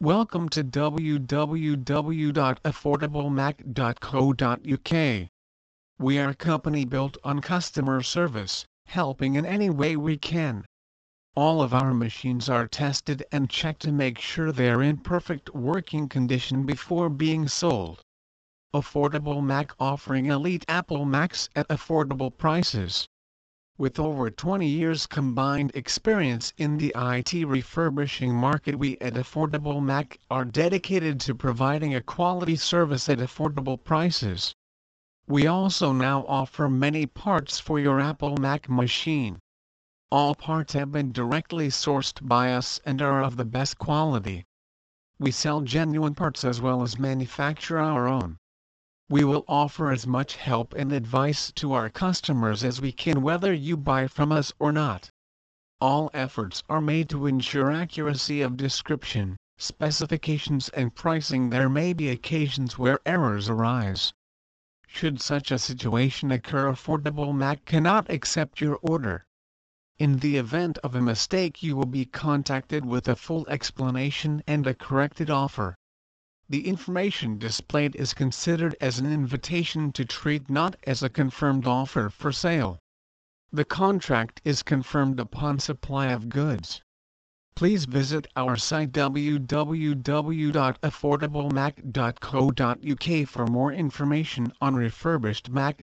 Welcome to www.affordablemac.co.uk. We are a company built on customer service, helping in any way we can. All of our machines are tested and checked to make sure they are in perfect working condition before being sold. Affordable Mac offering elite Apple Macs at affordable prices. With over 20 years combined experience in the IT refurbishing market we at Affordable Mac are dedicated to providing a quality service at affordable prices. We also now offer many parts for your Apple Mac machine. All parts have been directly sourced by us and are of the best quality. We sell genuine parts as well as manufacture our own. We will offer as much help and advice to our customers as we can whether you buy from us or not. All efforts are made to ensure accuracy of description, specifications and pricing there may be occasions where errors arise. Should such a situation occur Affordable Mac cannot accept your order. In the event of a mistake you will be contacted with a full explanation and a corrected offer. The information displayed is considered as an invitation to treat not as a confirmed offer for sale. The contract is confirmed upon supply of goods. Please visit our site www.affordablemac.co.uk for more information on refurbished Mac